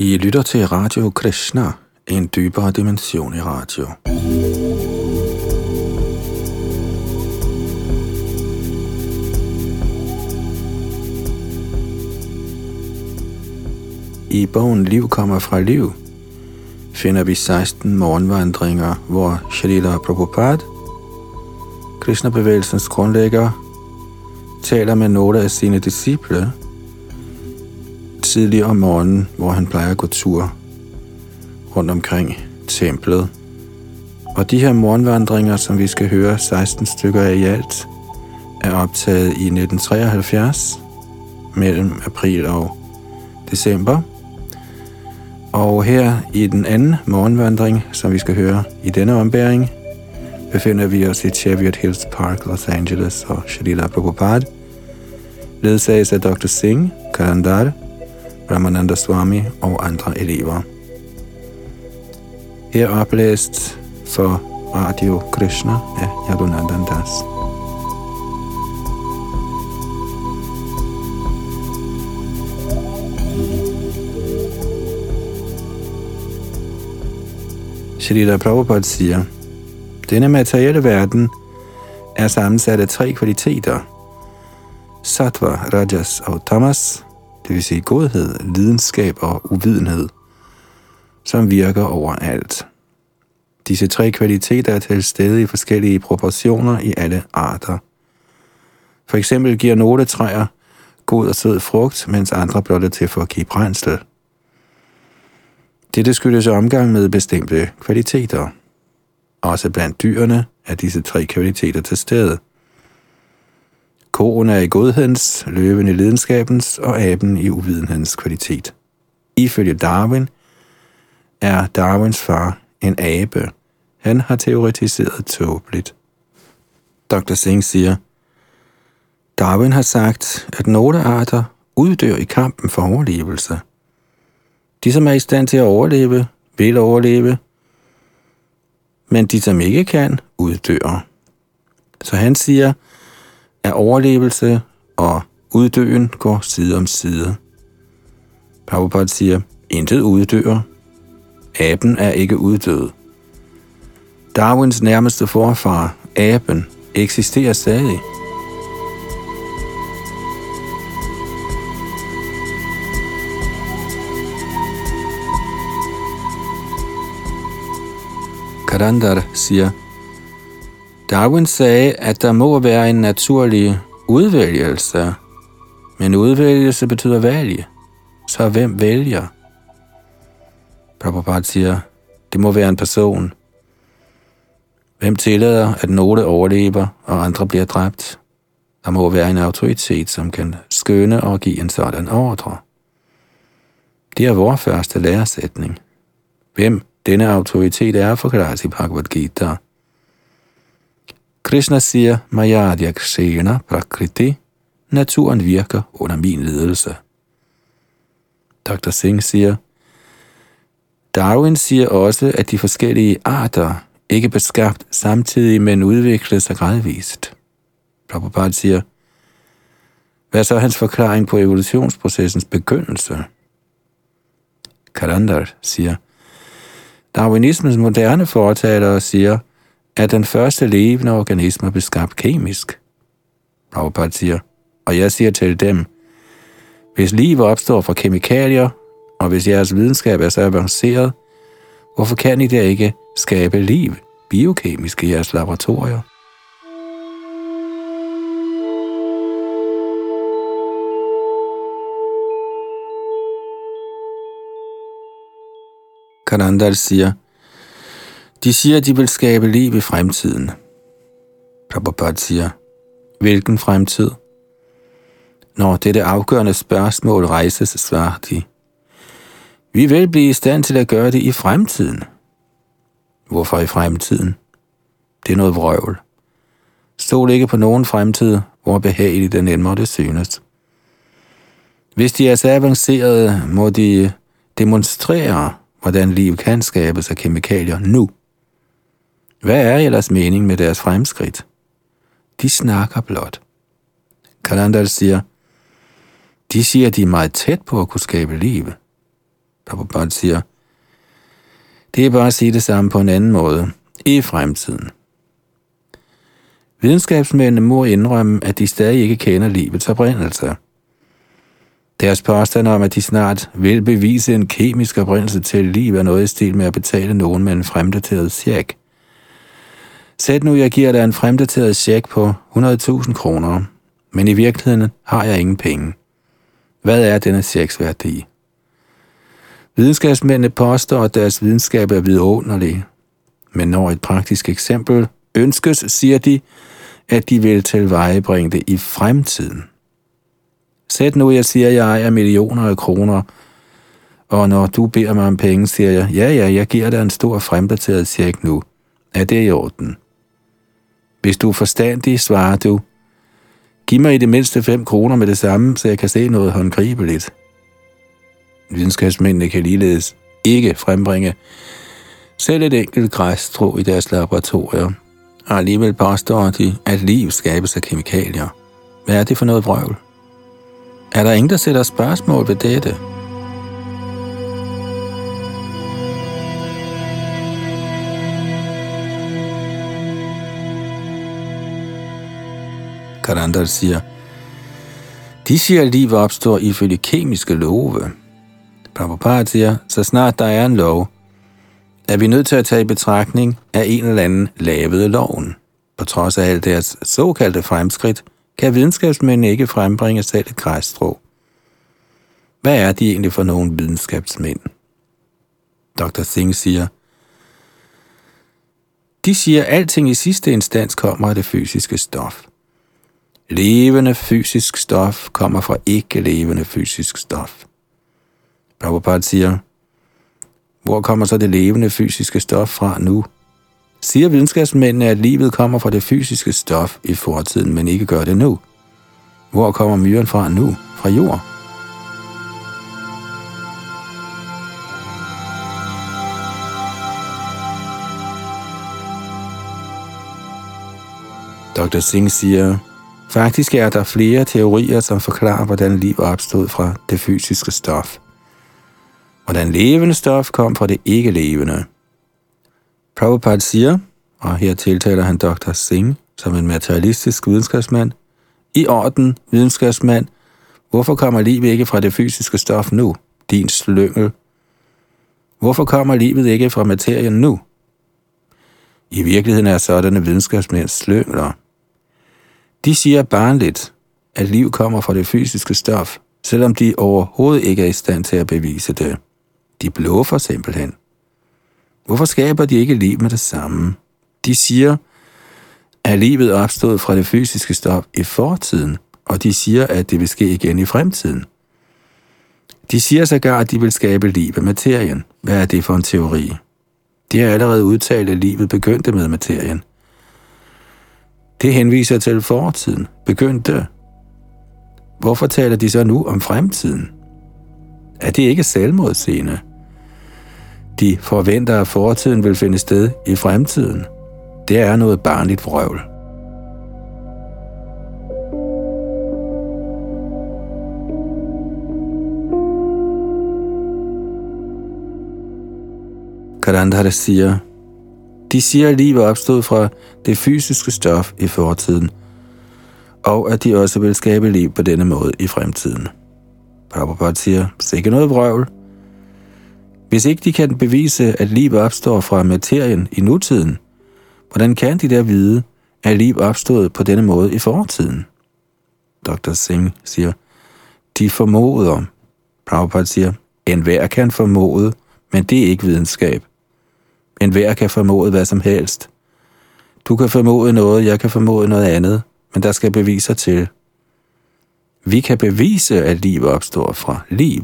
I lytter til Radio Krishna, en dybere dimension i radio. I bogen Liv kommer fra liv finder vi 16 morgenvandringer, hvor Shalila Prabhupada, Krishna-bevægelsens grundlægger, taler med nogle af sine disciple tidligere om morgenen, hvor han plejer at gå tur rundt omkring templet. Og de her morgenvandringer, som vi skal høre 16 stykker af i alt, er optaget i 1973 mellem april og december. Og her i den anden morgenvandring, som vi skal høre i denne ombæring, befinder vi os i Cheviot Hills Park, Los Angeles og Shalila Prabhupada, ledsages af Dr. Singh, Karandar, Ramananda Swami og andre elever. Her oplæst for Radio Krishna af Yadunandan Das. Shrita Prabhupada siger, denne materielle verden er sammensat af tre kvaliteter. Sattva, Rajas og Tamas, det vil sige godhed, lidenskab og uvidenhed, som virker overalt. Disse tre kvaliteter er til stede i forskellige proportioner i alle arter. For eksempel giver nogle træer god og sød frugt, mens andre blot er til for at give brændsel. Dette skyldes omgang med bestemte kvaliteter. Også blandt dyrene er disse tre kvaliteter til stede. Koen er i godhedens, løven i lidenskabens og aben i uvidenhedens kvalitet. Ifølge Darwin er Darwins far en abe. Han har teoretiseret tåbeligt. Dr. Singh siger, Darwin har sagt, at nogle arter uddør i kampen for overlevelse. De, som er i stand til at overleve, vil overleve, men de, som ikke kan, uddør. Så han siger, at overlevelse og uddøen går side om side. Prabhupada siger, intet uddør. Aben er ikke uddød. Darwins nærmeste forfar, aben, eksisterer stadig. Karandar siger, Darwin sagde, at der må være en naturlig udvælgelse, men udvælgelse betyder valg. Så hvem vælger? Prabhupada siger, det må være en person. Hvem tillader, at nogle overlever, og andre bliver dræbt? Der må være en autoritet, som kan skønne og give en sådan ordre. Det er vores første læresætning. Hvem denne autoritet er, forklares i Bhagavad Gita. Krishna siger, Mayadya Kshena Prakriti, naturen virker under min ledelse. Dr. Singh siger, Darwin siger også, at de forskellige arter ikke blev skabt samtidig, men udviklede sig gradvist. Prabhupada siger, hvad er så hans forklaring på evolutionsprocessens begyndelse? Karandar siger, Darwinismens moderne fortalere siger, at den første levende organisme blev skabt kemisk. Prabhupada siger, og jeg siger til dem, hvis liv opstår fra kemikalier, og hvis jeres videnskab er så avanceret, hvorfor kan I da ikke skabe liv biokemisk i jeres laboratorier? Karandal siger, de siger, at de vil skabe liv i fremtiden. Prabhupada siger, hvilken fremtid? Når dette afgørende spørgsmål rejses, svarer de, vi vil blive i stand til at gøre det i fremtiden. Hvorfor i fremtiden? Det er noget vrøvl. Stol ikke på nogen fremtid, hvor behageligt den end måtte synes. Hvis de er så avancerede, må de demonstrere, hvordan liv kan skabes af kemikalier nu. Hvad er ellers mening med deres fremskridt? De snakker blot. Kalandal siger, de siger, de er meget tæt på at kunne skabe liv. Prabhupada siger, det er bare at sige det samme på en anden måde, i fremtiden. Videnskabsmændene må indrømme, at de stadig ikke kender livets oprindelse. Deres påstand om, at de snart vil bevise en kemisk oprindelse til liv, er noget i stil med at betale nogen med en fremdateret check. Sæt nu, jeg giver dig en fremdateret check på 100.000 kroner, men i virkeligheden har jeg ingen penge. Hvad er denne checks værdi? Videnskabsmændene påstår, at deres videnskab er vidunderlig. Men når et praktisk eksempel ønskes, siger de, at de vil tilvejebringe det i fremtiden. Sæt nu, jeg siger, jeg ejer millioner af kroner, og når du beder mig om penge, siger jeg, ja, ja, jeg giver dig en stor fremdateret check nu. Er det i orden? Hvis du er forstandig, svarer du, giv mig i det mindste 5 kroner med det samme, så jeg kan se noget håndgribeligt. Videnskabsmændene kan ligeledes ikke frembringe selv et enkelt græsstrå i deres laboratorier, og alligevel påstår de, at liv skabes af kemikalier. Hvad er det for noget vrøvl? Er der ingen, der sætter spørgsmål ved dette? Karandar siger, de siger, at livet opstår ifølge kemiske love. Prabhupada siger, så snart der er en lov, er vi nødt til at tage i betragtning af en eller anden lavede loven. På trods af alt deres såkaldte fremskridt, kan videnskabsmænd ikke frembringe selv et græsstrå. Hvad er de egentlig for nogle videnskabsmænd? Dr. Singh siger, de siger, at alting i sidste instans kommer af det fysiske stof. Levende fysisk stof kommer fra ikke-levende fysisk stof. Prabhupada siger, hvor kommer så det levende fysiske stof fra nu? Siger videnskabsmændene, at livet kommer fra det fysiske stof i fortiden, men ikke gør det nu? Hvor kommer myren fra nu? Fra jord? Dr. Singh siger, faktisk er der flere teorier, som forklarer, hvordan liv opstod fra det fysiske stof. Hvordan levende stof kom fra det ikke-levende. Prabhupada siger, og her tiltaler han Dr. Singh som en materialistisk videnskabsmand, i orden, videnskabsmand, hvorfor kommer livet ikke fra det fysiske stof nu, din slyngel? Hvorfor kommer livet ikke fra materien nu? I virkeligheden er sådanne videnskabsmænd slyngler. De siger barnligt, at liv kommer fra det fysiske stof, selvom de overhovedet ikke er i stand til at bevise det. De bluffer simpelthen. Hvorfor skaber de ikke liv med det samme? De siger, at livet opstod fra det fysiske stof i fortiden, og de siger, at det vil ske igen i fremtiden. De siger sågar, at de vil skabe liv af materien. Hvad er det for en teori? De har allerede udtalt, at livet begyndte med materien. Det henviser til fortiden. Begyndte. Hvorfor taler de så nu om fremtiden? Er det ikke selvmodsigende? De forventer, at fortiden vil finde sted i fremtiden. Det er noget barnligt vrøvl. Karandhara siger, de siger, at livet opstod fra det fysiske stof i fortiden, og at de også vil skabe liv på denne måde i fremtiden. Prabhupada siger, sikke noget vrøvl. Hvis ikke de kan bevise, at liv opstår fra materien i nutiden, hvordan kan de der vide, at liv opstod på denne måde i fortiden? Dr. Singh siger, de formoder. Prabhupada siger, enhver kan formode, men det er ikke videnskab. En hver kan formode hvad som helst. Du kan formode noget, jeg kan formode noget andet, men der skal beviser til. Vi kan bevise, at liv opstår fra liv.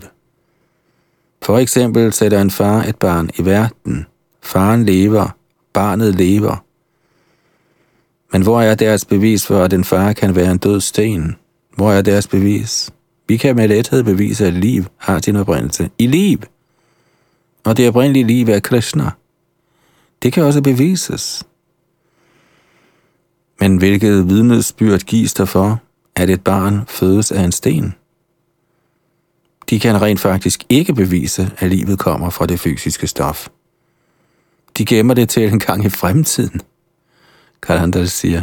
For eksempel sætter en far et barn i verden. Faren lever, barnet lever. Men hvor er deres bevis for, at en far kan være en død sten? Hvor er deres bevis? Vi kan med lethed bevise, at liv har sin oprindelse i liv. Og det oprindelige liv er Krishna. Det kan også bevises. Men hvilket vidnesbyrd gives der for, at et barn fødes af en sten? De kan rent faktisk ikke bevise, at livet kommer fra det fysiske stof. De gemmer det til en gang i fremtiden, Kalandal siger.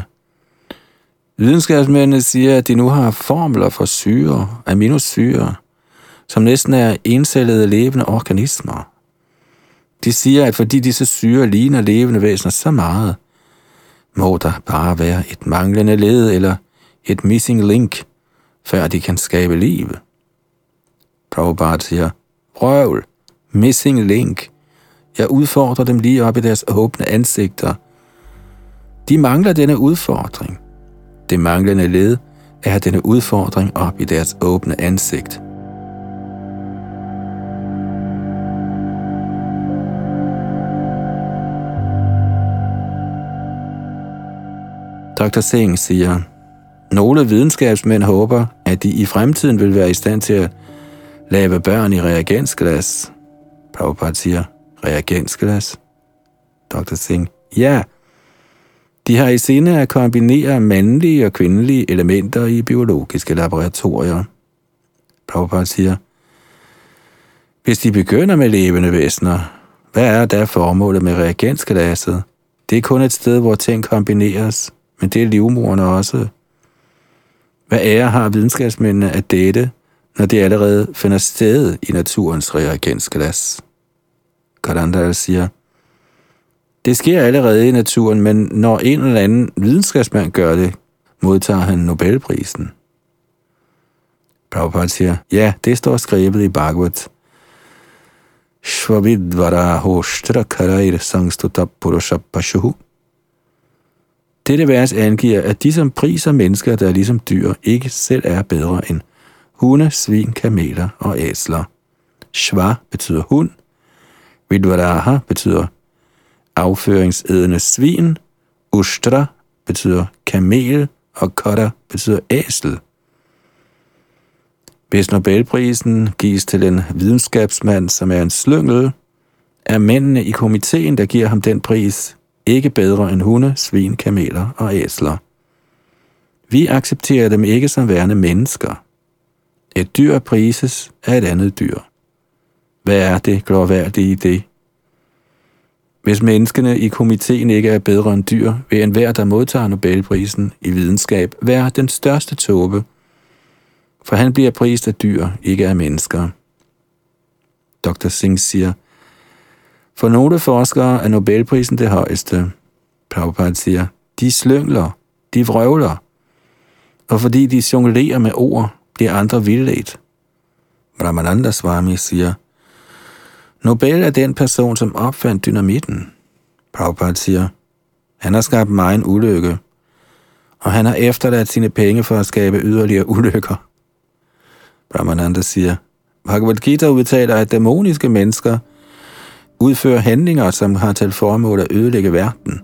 Videnskabsmændene siger, at de nu har formler for syre, aminosyre, som næsten er encellede levende organismer. De siger, at fordi disse syre ligner levende væsener så meget, må der bare være et manglende led eller et missing link, før de kan skabe liv. Prabhupada siger, røvl, missing link. Jeg udfordrer dem lige op i deres åbne ansigter. De mangler denne udfordring. Det manglende led er denne udfordring op i deres åbne ansigt. Dr. Singh siger, nogle videnskabsmænd håber, at de i fremtiden vil være i stand til at lave børn i reagensglas. Prabhupada siger, reagensglas? Dr. Singh, ja. De har i sinde at kombinere mandlige og kvindelige elementer i biologiske laboratorier. Prabhupada siger, hvis de begynder med levende væsener, hvad er da formålet med reagensglasset? Det er kun et sted, hvor ting kombineres, men det er livmorerne også. Hvad ære har videnskabsmændene at dette, når det allerede finder sted i naturens reagensglas? Karandal siger, det sker allerede i naturen, men når en eller anden videnskabsmand gør det, modtager han Nobelprisen. Prabhupada siger, ja, det står skrevet i Bhagavad. Shvavidvara hoshtra karair sangstuta purusha pashuhu. Dette vers angiver, at de, som priser mennesker, der er ligesom dyr, ikke selv er bedre end hunde, svin, kameler og æsler. Shva betyder hund. Vidvaraha betyder afføringsædende svin. Ustra betyder kamel, og kotter betyder æsel. Hvis Nobelprisen gives til en videnskabsmand, som er en slyngel, er mændene i komiteen, der giver ham den pris, ikke bedre end hunde, svin, kameler og æsler. Vi accepterer dem ikke som værende mennesker. Et dyr prises af et andet dyr. Hvad er det glorværdige i det? Hvis menneskene i komiteen ikke er bedre end dyr, vil enhver, der modtager Nobelprisen i videnskab, være den største tåbe, for han bliver prist af dyr, ikke af mennesker. Dr. Singh siger, for nogle forskere er Nobelprisen det højeste. Prabhupada siger, de slyngler, de vrøvler, og fordi de jonglerer med ord, bliver andre vildledt. Ramananda Swami siger, Nobel er den person, som opfandt dynamitten. Prabhupada siger, han har skabt mig en ulykke, og han har efterladt sine penge for at skabe yderligere ulykker. Brahmananda siger, Bhagavad Gita udtaler, at dæmoniske mennesker – udfører handlinger, som har til formål at ødelægge verden.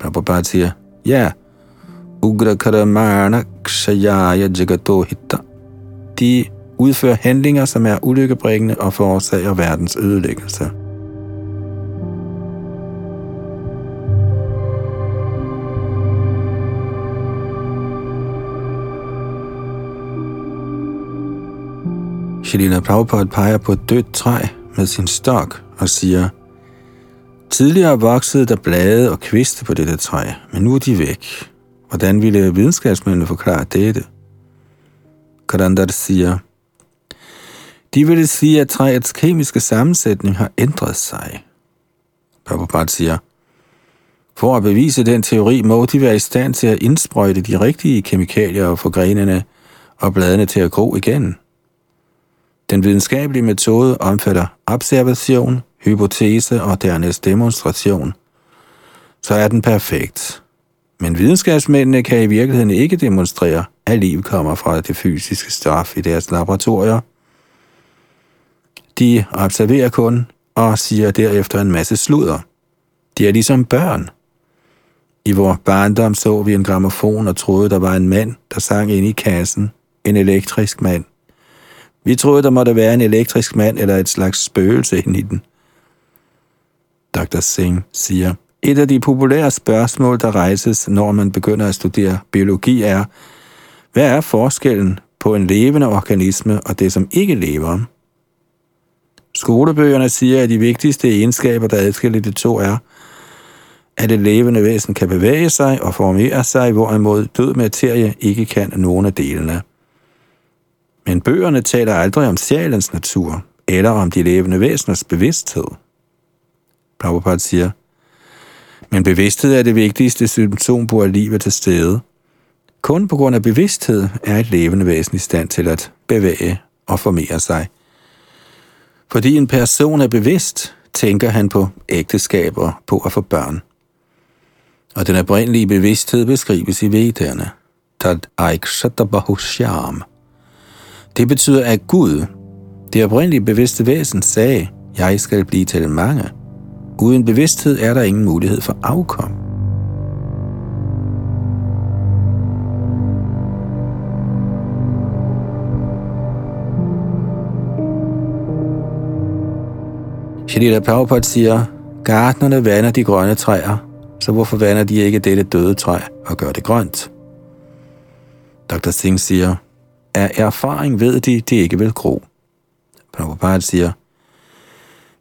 Prabhupada siger, ja, Ugra Karamana Kshayaya Jagato Hitta. De udfører handlinger, som er ulykkebringende og forårsager verdens ødelæggelse. Shalila Prabhupada peger på et dødt træ med sin stok og siger, Tidligere voksede der blade og kviste på dette træ, men nu er de væk. Hvordan ville videnskabsmændene forklare dette? Karandar siger, de ville sige, at træets kemiske sammensætning har ændret sig. Prabhupada siger, for at bevise den teori, må de være i stand til at indsprøjte de rigtige kemikalier og få grenene og bladene til at gro igen. Den videnskabelige metode omfatter observation, hypotese og dernæst demonstration, så er den perfekt. Men videnskabsmændene kan i virkeligheden ikke demonstrere, at liv kommer fra det fysiske stof i deres laboratorier. De observerer kun og siger derefter en masse sludder. De er ligesom børn. I vores barndom så vi en gramofon og troede, der var en mand, der sang ind i kassen. En elektrisk mand. Vi troede, der måtte være en elektrisk mand eller et slags spøgelse ind i den. Dr. Singh siger, et af de populære spørgsmål, der rejses, når man begynder at studere biologi, er, hvad er forskellen på en levende organisme og det, som ikke lever. Skolebøgerne siger, at de vigtigste egenskaber, der adskiller de to, er, at et levende væsen kan bevæge sig og formere sig, hvorimod død materie ikke kan nogen af delene. Men bøgerne taler aldrig om sjælens natur, eller om de levende væseners bevidsthed. Prabhupada siger, men bevidsthed er det vigtigste symptom på, at livet er til stede. Kun på grund af bevidsthed er et levende væsen i stand til at bevæge og formere sig. Fordi en person er bevidst, tænker han på ægteskaber, på at få børn. Og den oprindelige bevidsthed beskrives i Vedderne. Tad Aikshatabahusham. Det betyder, at Gud, det oprindelige bevidste væsen, sagde, jeg skal blive til mange. Uden bevidsthed er der ingen mulighed for afkom. Shalita Prabhupada siger, Gartnerne vander de grønne træer, så hvorfor vander de ikke dette døde træ og gør det grønt? Dr. Singh siger, af erfaring ved de, det ikke vil gro. Prabhupada siger,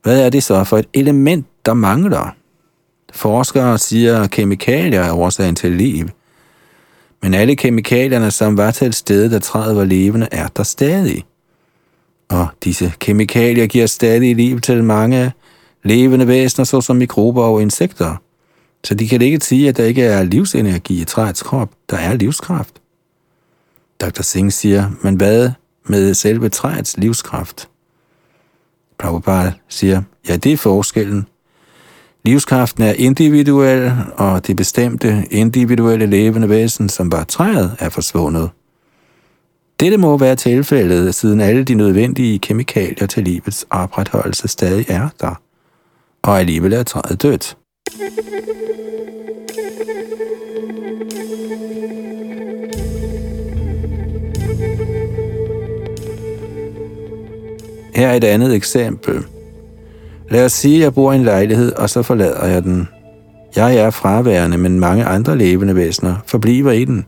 hvad er det så for et element, der mangler? Forskere siger, at kemikalier er årsagen til liv. Men alle kemikalierne, som var til et sted, da træet var levende, er der stadig. Og disse kemikalier giver stadig liv til mange levende væsener, såsom mikrober og insekter. Så de kan ikke sige, at der ikke er livsenergi i træets krop. Der er livskraft. Dr. Singh siger, men hvad med selve træets livskraft? Prabhupada siger, ja, det er forskellen. Livskraften er individuel, og det bestemte individuelle levende væsen, som var træet, er forsvundet. Dette må være tilfældet, siden alle de nødvendige kemikalier til livets opretholdelse stadig er der, og alligevel er træet dødt. Her er et andet eksempel. Lad os sige, at jeg bor i en lejlighed, og så forlader jeg den. Jeg er fraværende, men mange andre levende væsener forbliver i den.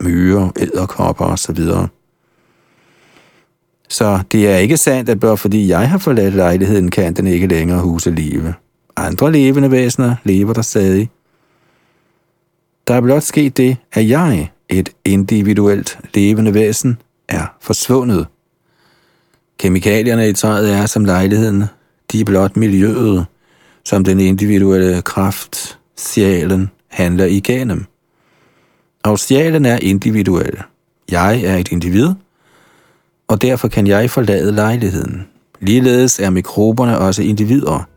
Myrer, æderkopper osv. Så det er ikke sandt, at bare fordi jeg har forladt lejligheden, kan den ikke længere huse live. Andre levende væsener lever der stadig. Der er blot sket det, at jeg, et individuelt levende væsen, er forsvundet. Kemikalierne i træet er som lejligheden. De er blot miljøet, som den individuelle kraft, sjælen, handler igennem. Og sjælen er individuel. Jeg er et individ, og derfor kan jeg forlade lejligheden. Ligeledes er mikroberne også individer.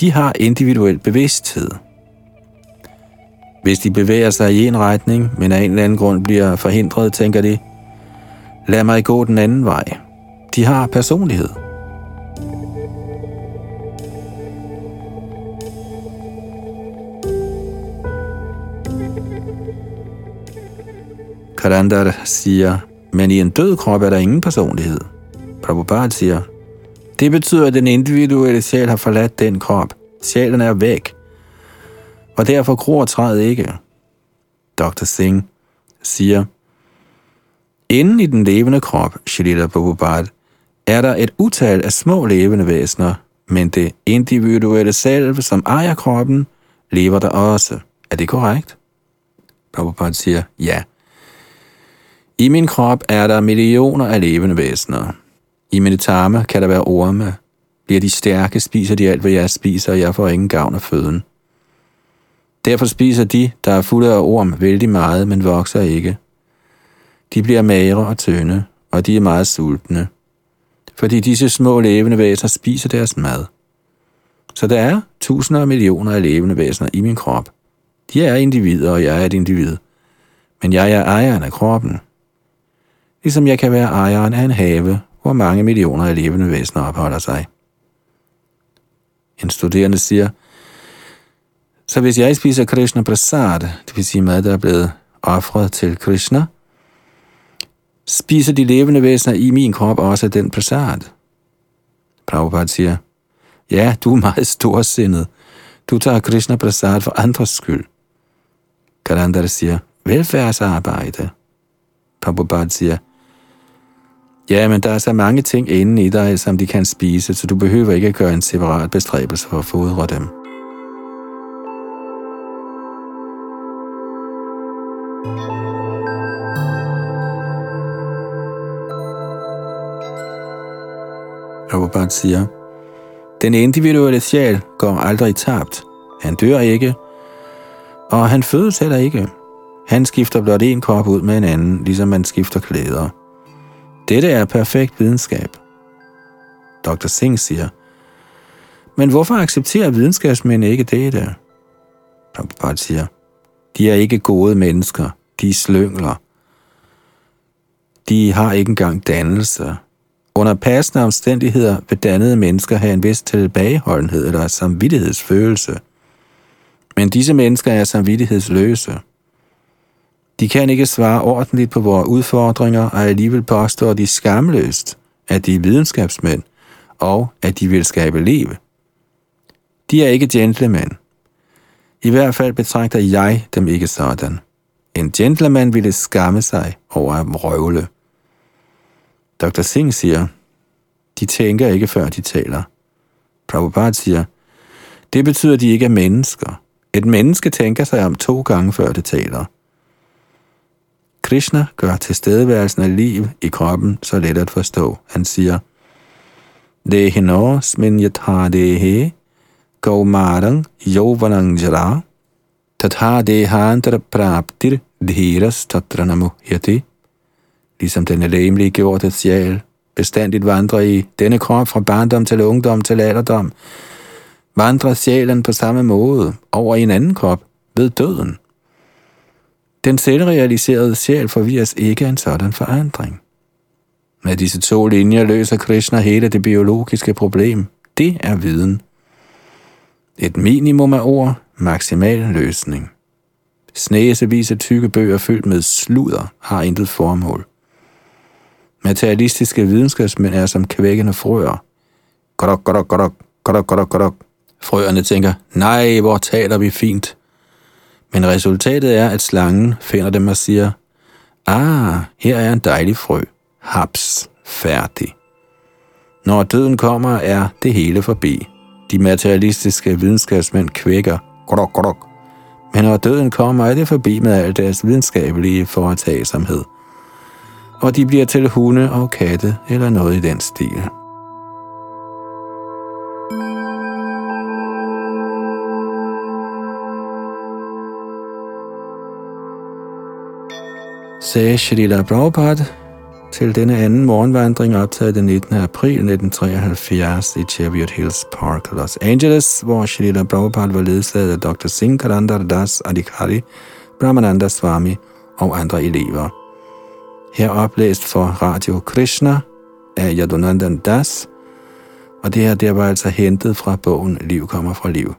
De har individuel bevidsthed. Hvis de bevæger sig i en retning, men af en eller anden grund bliver forhindret, tænker de, lad mig gå den anden vej. De har personlighed. Karandar siger, men i en død krop er der ingen personlighed. Prabhupada siger, det betyder, at den individuelle sjæl har forladt den krop. Sjælen er væk. Og derfor gror træet ikke. Dr. Singh siger, Inden i den levende krop, Shalila Prabhupada, er der et utal af små levende væsener, men det individuelle selv, som ejer kroppen, lever der også. Er det korrekt? Prabhupada siger, ja. I min krop er der millioner af levende væsener. I mine tarme kan der være orme. Bliver de stærke, spiser de alt, hvad jeg spiser, og jeg får ingen gavn af føden. Derfor spiser de, der er fulde af orm, vældig meget, men vokser ikke. De bliver magre og tynde, og de er meget sultne. Fordi disse små levende væsener spiser deres mad. Så der er tusinder af millioner af levende væsener i min krop. De er individer, og jeg er et individ. Men jeg er ejeren af kroppen. Ligesom jeg kan være ejeren af en have, hvor mange millioner af levende væsener opholder sig. En studerende siger, så hvis jeg spiser Krishna Prasad, det vil sige mad, der er blevet offret til Krishna, spiser de levende væsener i min krop også den prasad? Prabhupada siger, ja, du er meget storsindet. Du tager Krishna Prasad for andres skyld. Kalandar siger, velfærdsarbejde. Prabhupada siger, Ja, men der er så mange ting inde i dig, som de kan spise, så du behøver ikke at gøre en separat bestræbelse for at fodre dem. Robert siger, den individuelle sjæl går aldrig tabt. Han dør ikke, og han fødes heller ikke. Han skifter blot en krop ud med en anden, ligesom man skifter klæder. Dette er perfekt videnskab. Dr. Singh siger, men hvorfor accepterer videnskabsmænd ikke dette? Prabhupada siger, de er ikke gode mennesker, de er slyngler. De har ikke engang dannelse. Under passende omstændigheder vil dannede mennesker have en vis tilbageholdenhed eller samvittighedsfølelse. Men disse mennesker er samvittighedsløse. De kan ikke svare ordentligt på vores udfordringer, og alligevel påstår de skamløst, at de er videnskabsmænd, og at de vil skabe liv. De er ikke gentlemen. I hvert fald betragter jeg dem ikke sådan. En gentleman ville skamme sig over at røvle. Dr. Singh siger, de tænker ikke før de taler. Prabhupada siger, det betyder, at de ikke er mennesker. Et menneske tænker sig om to gange før det taler. Krishna gør tilstedeværelsen af liv i kroppen så let at forstå. Han siger, Dehino smin yatha dehe gaumarang yovanang jara tatha dehantara praptir dhiras tatranamu yati. Ligesom den læmelige gjorte sjæl bestandigt vandrer i denne krop fra barndom til ungdom til alderdom, vandrer sjælen på samme måde over i en anden krop ved døden. Den selvrealiserede sjæl forvirres ikke af en sådan forandring. Med disse to linjer løser Krishna hele det biologiske problem. Det er viden. Et minimum af ord, maksimal løsning. Snæsevis af tykke bøger fyldt med sludder har intet formål. Materialistiske videnskabsmænd er som kvækkende frøer. Godok, godok, godok, godok, godok, godok. Frøerne tænker, nej, hvor taler vi fint. Men resultatet er, at slangen finder dem og siger, ah, her er en dejlig frø. Haps, færdig. Når døden kommer, er det hele forbi. De materialistiske videnskabsmænd kvækker, Grok, grok. Men når døden kommer, er det forbi med al deres videnskabelige foretagsomhed. Og de bliver til hunde og katte eller noget i den stil. Sagde Srila Prabhupada til denne anden morgenvandring optaget den 19. april 1973 i Cheviot Hills Park, Los Angeles, hvor Srila Prabhupada var ledsaget af Dr. Singh Karandar Das Adhikari, Brahmananda Swami og andre elever. Her oplæst for Radio Krishna af Yadunandan Das, og det her der var altså hentet fra bogen Liv kommer fra liv.